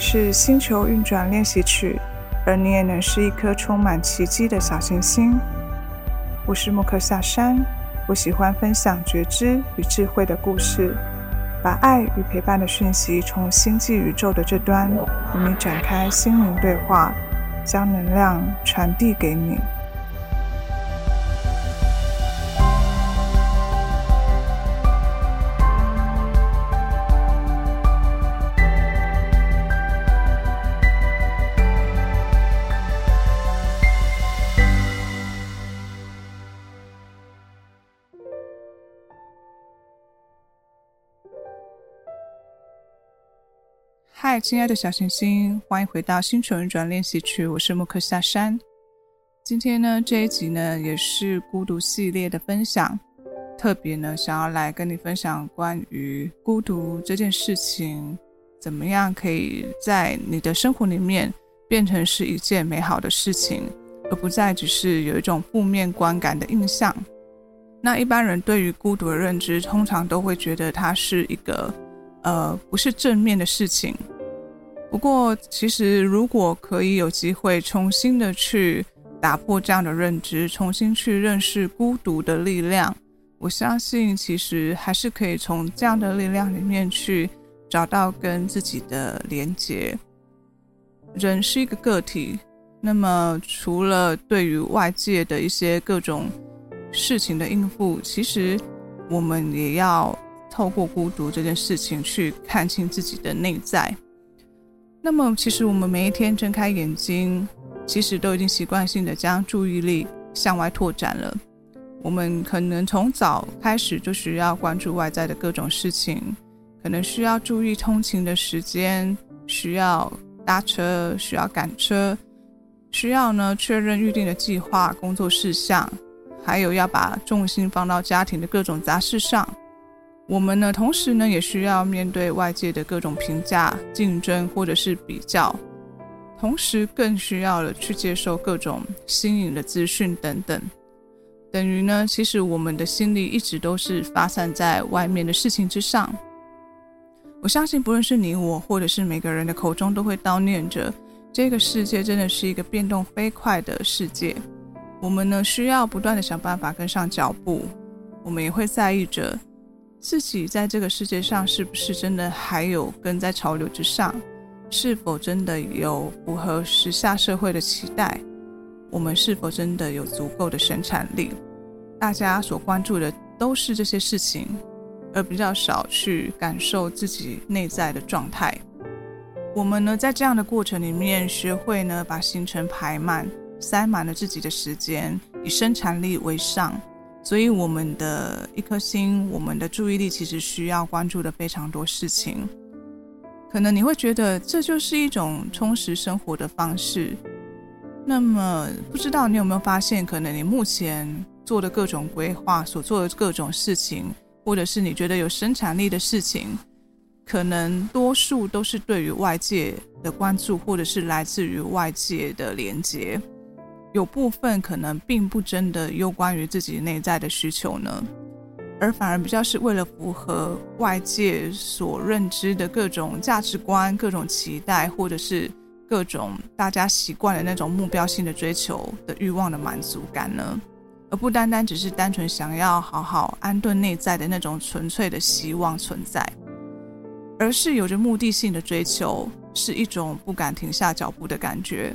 是星球运转练习曲，而你也能是一颗充满奇迹的小行星。我是木克夏山，我喜欢分享觉知与智慧的故事，把爱与陪伴的讯息从星际宇宙的这端与你展开心灵对话，将能量传递给你。嗨，亲爱的小星星，欢迎回到星球运转练习曲。我是木克夏山。今天呢，这一集呢，也是孤独系列的分享。特别呢，想要来跟你分享关于孤独这件事情，怎么样可以在你的生活里面变成是一件美好的事情，而不再只是有一种负面观感的印象。那一般人对于孤独的认知，通常都会觉得它是一个。呃，不是正面的事情。不过，其实如果可以有机会重新的去打破这样的认知，重新去认识孤独的力量，我相信其实还是可以从这样的力量里面去找到跟自己的连结。人是一个个体，那么除了对于外界的一些各种事情的应付，其实我们也要。透过孤独这件事情去看清自己的内在。那么，其实我们每一天睁开眼睛，其实都已经习惯性的将注意力向外拓展了。我们可能从早开始就需要关注外在的各种事情，可能需要注意通勤的时间，需要搭车，需要赶车，需要呢确认预定的计划、工作事项，还有要把重心放到家庭的各种杂事上。我们呢，同时呢，也需要面对外界的各种评价、竞争或者是比较，同时更需要了去接受各种新颖的资讯等等。等于呢，其实我们的心力一直都是发散在外面的事情之上。我相信，不论是你我，或者是每个人的口中，都会叨念着，这个世界真的是一个变动飞快的世界。我们呢，需要不断的想办法跟上脚步。我们也会在意着。自己在这个世界上是不是真的还有跟在潮流之上？是否真的有符合时下社会的期待？我们是否真的有足够的生产力？大家所关注的都是这些事情，而比较少去感受自己内在的状态。我们呢，在这样的过程里面，学会呢把行程排满，塞满了自己的时间，以生产力为上。所以，我们的一颗心，我们的注意力，其实需要关注的非常多事情。可能你会觉得这就是一种充实生活的方式。那么，不知道你有没有发现，可能你目前做的各种规划，所做的各种事情，或者是你觉得有生产力的事情，可能多数都是对于外界的关注，或者是来自于外界的连接。有部分可能并不真的有关于自己内在的需求呢，而反而比较是为了符合外界所认知的各种价值观、各种期待，或者是各种大家习惯的那种目标性的追求的欲望的满足感呢，而不单单只是单纯想要好好安顿内在的那种纯粹的希望存在，而是有着目的性的追求，是一种不敢停下脚步的感觉。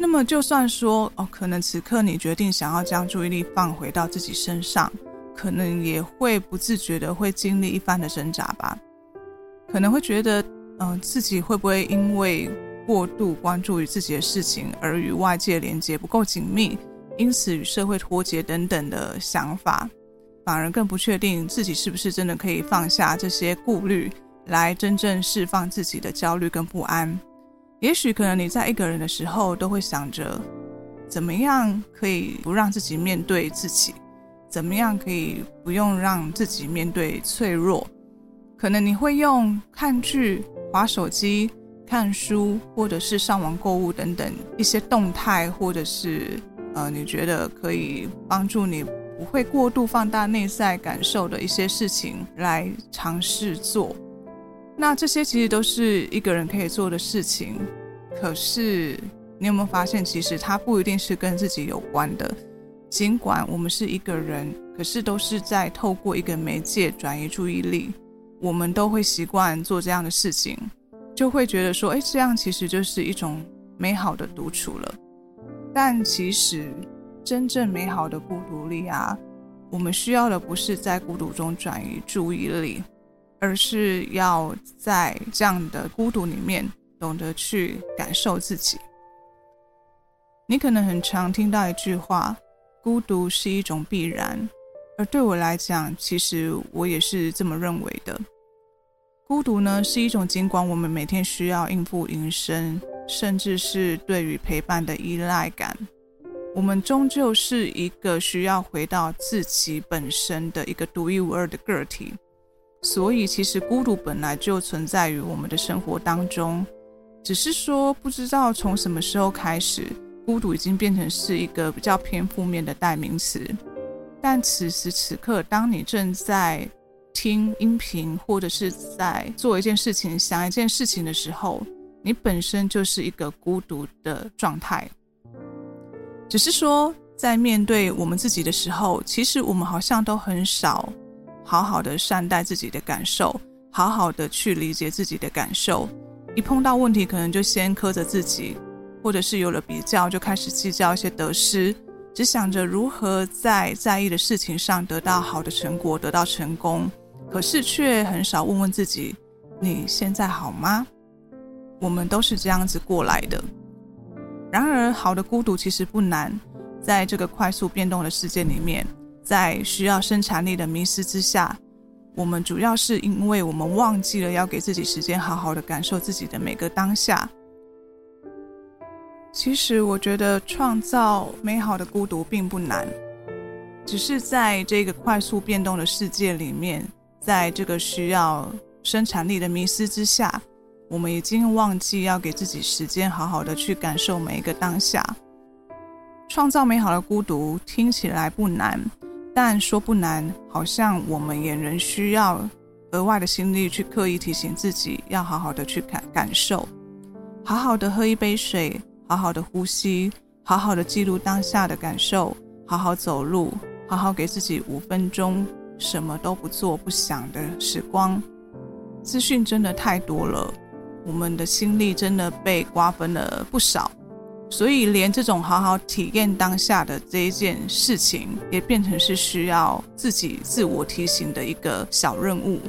那么，就算说哦，可能此刻你决定想要将注意力放回到自己身上，可能也会不自觉的会经历一番的挣扎吧。可能会觉得，嗯、自己会不会因为过度关注于自己的事情而与外界连接不够紧密，因此与社会脱节等等的想法，反而更不确定自己是不是真的可以放下这些顾虑，来真正释放自己的焦虑跟不安。也许可能你在一个人的时候，都会想着怎么样可以不让自己面对自己，怎么样可以不用让自己面对脆弱。可能你会用看剧、划手机、看书，或者是上网购物等等一些动态，或者是呃你觉得可以帮助你不会过度放大内在感受的一些事情来尝试做。那这些其实都是一个人可以做的事情，可是你有没有发现，其实它不一定是跟自己有关的。尽管我们是一个人，可是都是在透过一个媒介转移注意力，我们都会习惯做这样的事情，就会觉得说，哎，这样其实就是一种美好的独处了。但其实真正美好的孤独力啊，我们需要的不是在孤独中转移注意力，而是要在这样的孤独里面懂得去感受自己。你可能很常听到一句话。孤独是一种必然，而对我来讲，其实我也是这么认为的。孤独呢，是一种尽管我们每天需要应付营生，甚至是对于陪伴的依赖感，我们终究是一个需要回到自己本身的一个独一无二的个体。所以，其实孤独本来就存在于我们的生活当中，只是说不知道从什么时候开始。孤独已经变成是一个比较偏负面的代名词，但此时此刻，当你正在听音频或者是在做一件事情、想一件事情的时候，你本身就是一个孤独的状态。只是说，在面对我们自己的时候，其实我们好像都很少好好的善待自己的感受，好好的去理解自己的感受。一碰到问题，可能就先苛责自己。或者是有了比较，就开始计较一些得失，只想着如何在在意的事情上得到好的成果，得到成功，可是却很少问问自己：你现在好吗？我们都是这样子过来的。然而，好的孤独其实不难，在这个快速变动的世界里面，在需要生产力的迷失之下，我们主要是因为我们忘记了要给自己时间，好好的感受自己的每个当下。其实我觉得创造美好的孤独并不难，只是在这个快速变动的世界里面，在这个需要生产力的迷失之下，我们已经忘记要给自己时间，好好的去感受每一个当下。创造美好的孤独听起来不难，但说不难，好像我们也仍需要额外的心力去刻意提醒自己，要好好的去感感受，好好的喝一杯水。好好的呼吸，好好的记录当下的感受，好好走路，好好给自己五分钟什么都不做不想的时光。资讯真的太多了，我们的心力真的被瓜分了不少，所以连这种好好体验当下的这一件事情，也变成是需要自己自我提醒的一个小任务。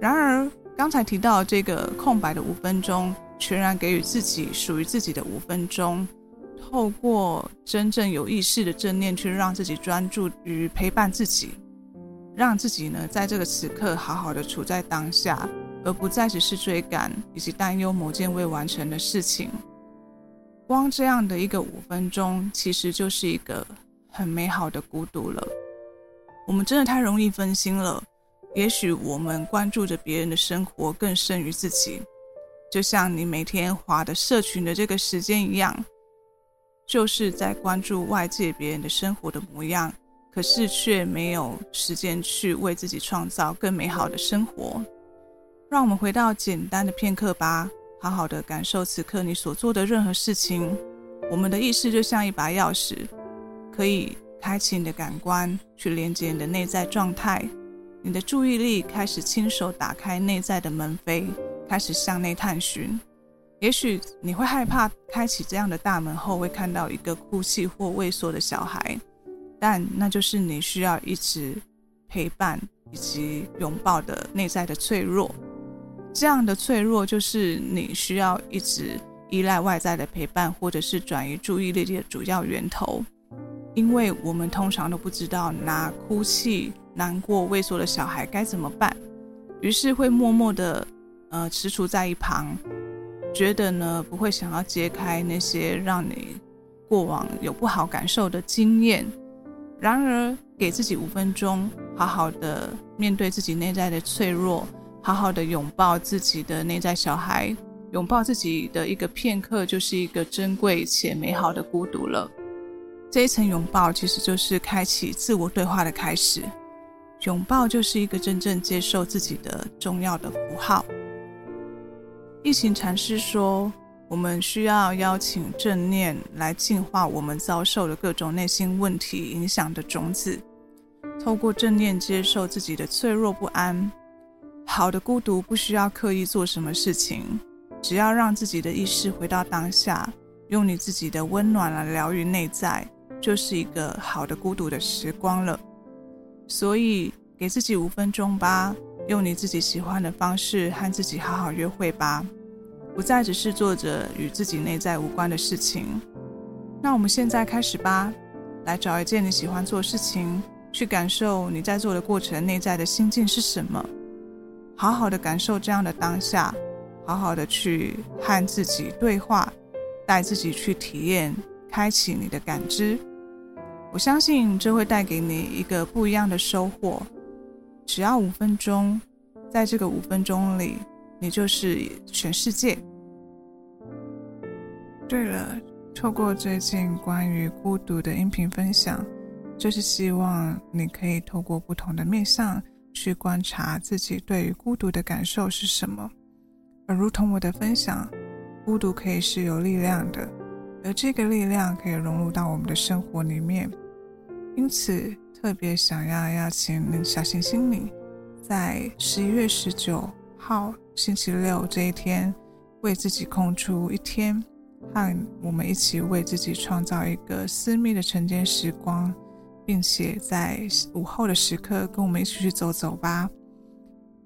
然而，刚才提到这个空白的五分钟。全然给予自己属于自己的五分钟，透过真正有意识的正念，去让自己专注于陪伴自己，让自己呢在这个此刻好好的处在当下，而不再只是追赶以及担忧某件未完成的事情。光这样的一个五分钟，其实就是一个很美好的孤独了。我们真的太容易分心了，也许我们关注着别人的生活更胜于自己。就像你每天滑的社群的这个时间一样，就是在关注外界别人的生活的模样，可是却没有时间去为自己创造更美好的生活。让我们回到简单的片刻吧，好好的感受此刻你所做的任何事情。我们的意识就像一把钥匙，可以开启你的感官，去连接你的内在状态。你的注意力开始亲手打开内在的门扉。开始向内探寻，也许你会害怕开启这样的大门后会看到一个哭泣或畏缩的小孩，但那就是你需要一直陪伴以及拥抱的内在的脆弱。这样的脆弱就是你需要一直依赖外在的陪伴，或者是转移注意力的主要源头。因为我们通常都不知道拿哭泣、难过、畏缩的小孩该怎么办，于是会默默的。呃，踟蹰在一旁，觉得呢不会想要揭开那些让你过往有不好感受的经验。然而，给自己五分钟，好好的面对自己内在的脆弱，好好的拥抱自己的内在小孩，拥抱自己的一个片刻，就是一个珍贵且美好的孤独了。这一层拥抱，其实就是开启自我对话的开始。拥抱就是一个真正接受自己的重要的符号。一行禅师说，我们需要邀请正念来净化我们遭受的各种内心问题影响的种子，透过正念接受自己的脆弱不安。好的孤独不需要刻意做什么事情，只要让自己的意识回到当下，用你自己的温暖来疗愈内在，就是一个好的孤独的时光了。所以，给自己五分钟吧，用你自己喜欢的方式和自己好好约会吧。不再只是做着与自己内在无关的事情。那我们现在开始吧，来找一件你喜欢做事情，去感受你在做的过程内在的心境是什么。好好的感受这样的当下，好好的去和自己对话，带自己去体验，开启你的感知。我相信这会带给你一个不一样的收获。只要五分钟，在这个五分钟里。你就是全世界。对了，透过最近关于孤独的音频分享，就是希望你可以透过不同的面向去观察自己对于孤独的感受是什么。而如同我的分享，孤独可以是有力量的，而这个力量可以融入到我们的生活里面。因此，特别想要邀请小行星你，在十一月十九号。星期六这一天，为自己空出一天，和我们一起为自己创造一个私密的晨间时光，并且在午后的时刻跟我们一起去走走吧。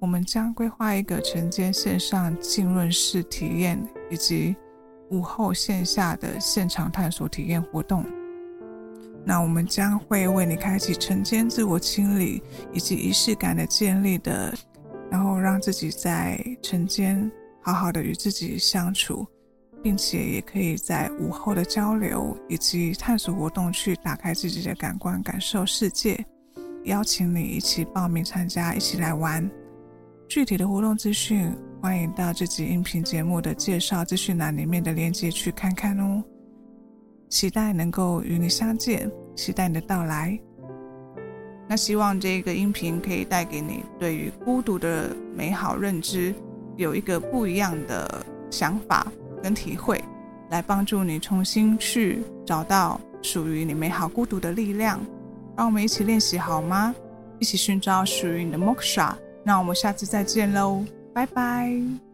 我们将规划一个晨间线上浸润式体验，以及午后线下的现场探索体验活动。那我们将会为你开启晨间自我清理以及仪式感的建立的。然后让自己在晨间好好的与自己相处，并且也可以在午后的交流以及探索活动去打开自己的感官，感受世界。邀请你一起报名参加，一起来玩。具体的活动资讯，欢迎到这集音频节目的介绍资讯栏里面的链接去看看哦。期待能够与你相见，期待你的到来。那希望这个音频可以带给你对于孤独的美好认知，有一个不一样的想法跟体会，来帮助你重新去找到属于你美好孤独的力量。让我们一起练习好吗？一起寻找属于你的 Moksha。那我们下次再见喽，拜拜。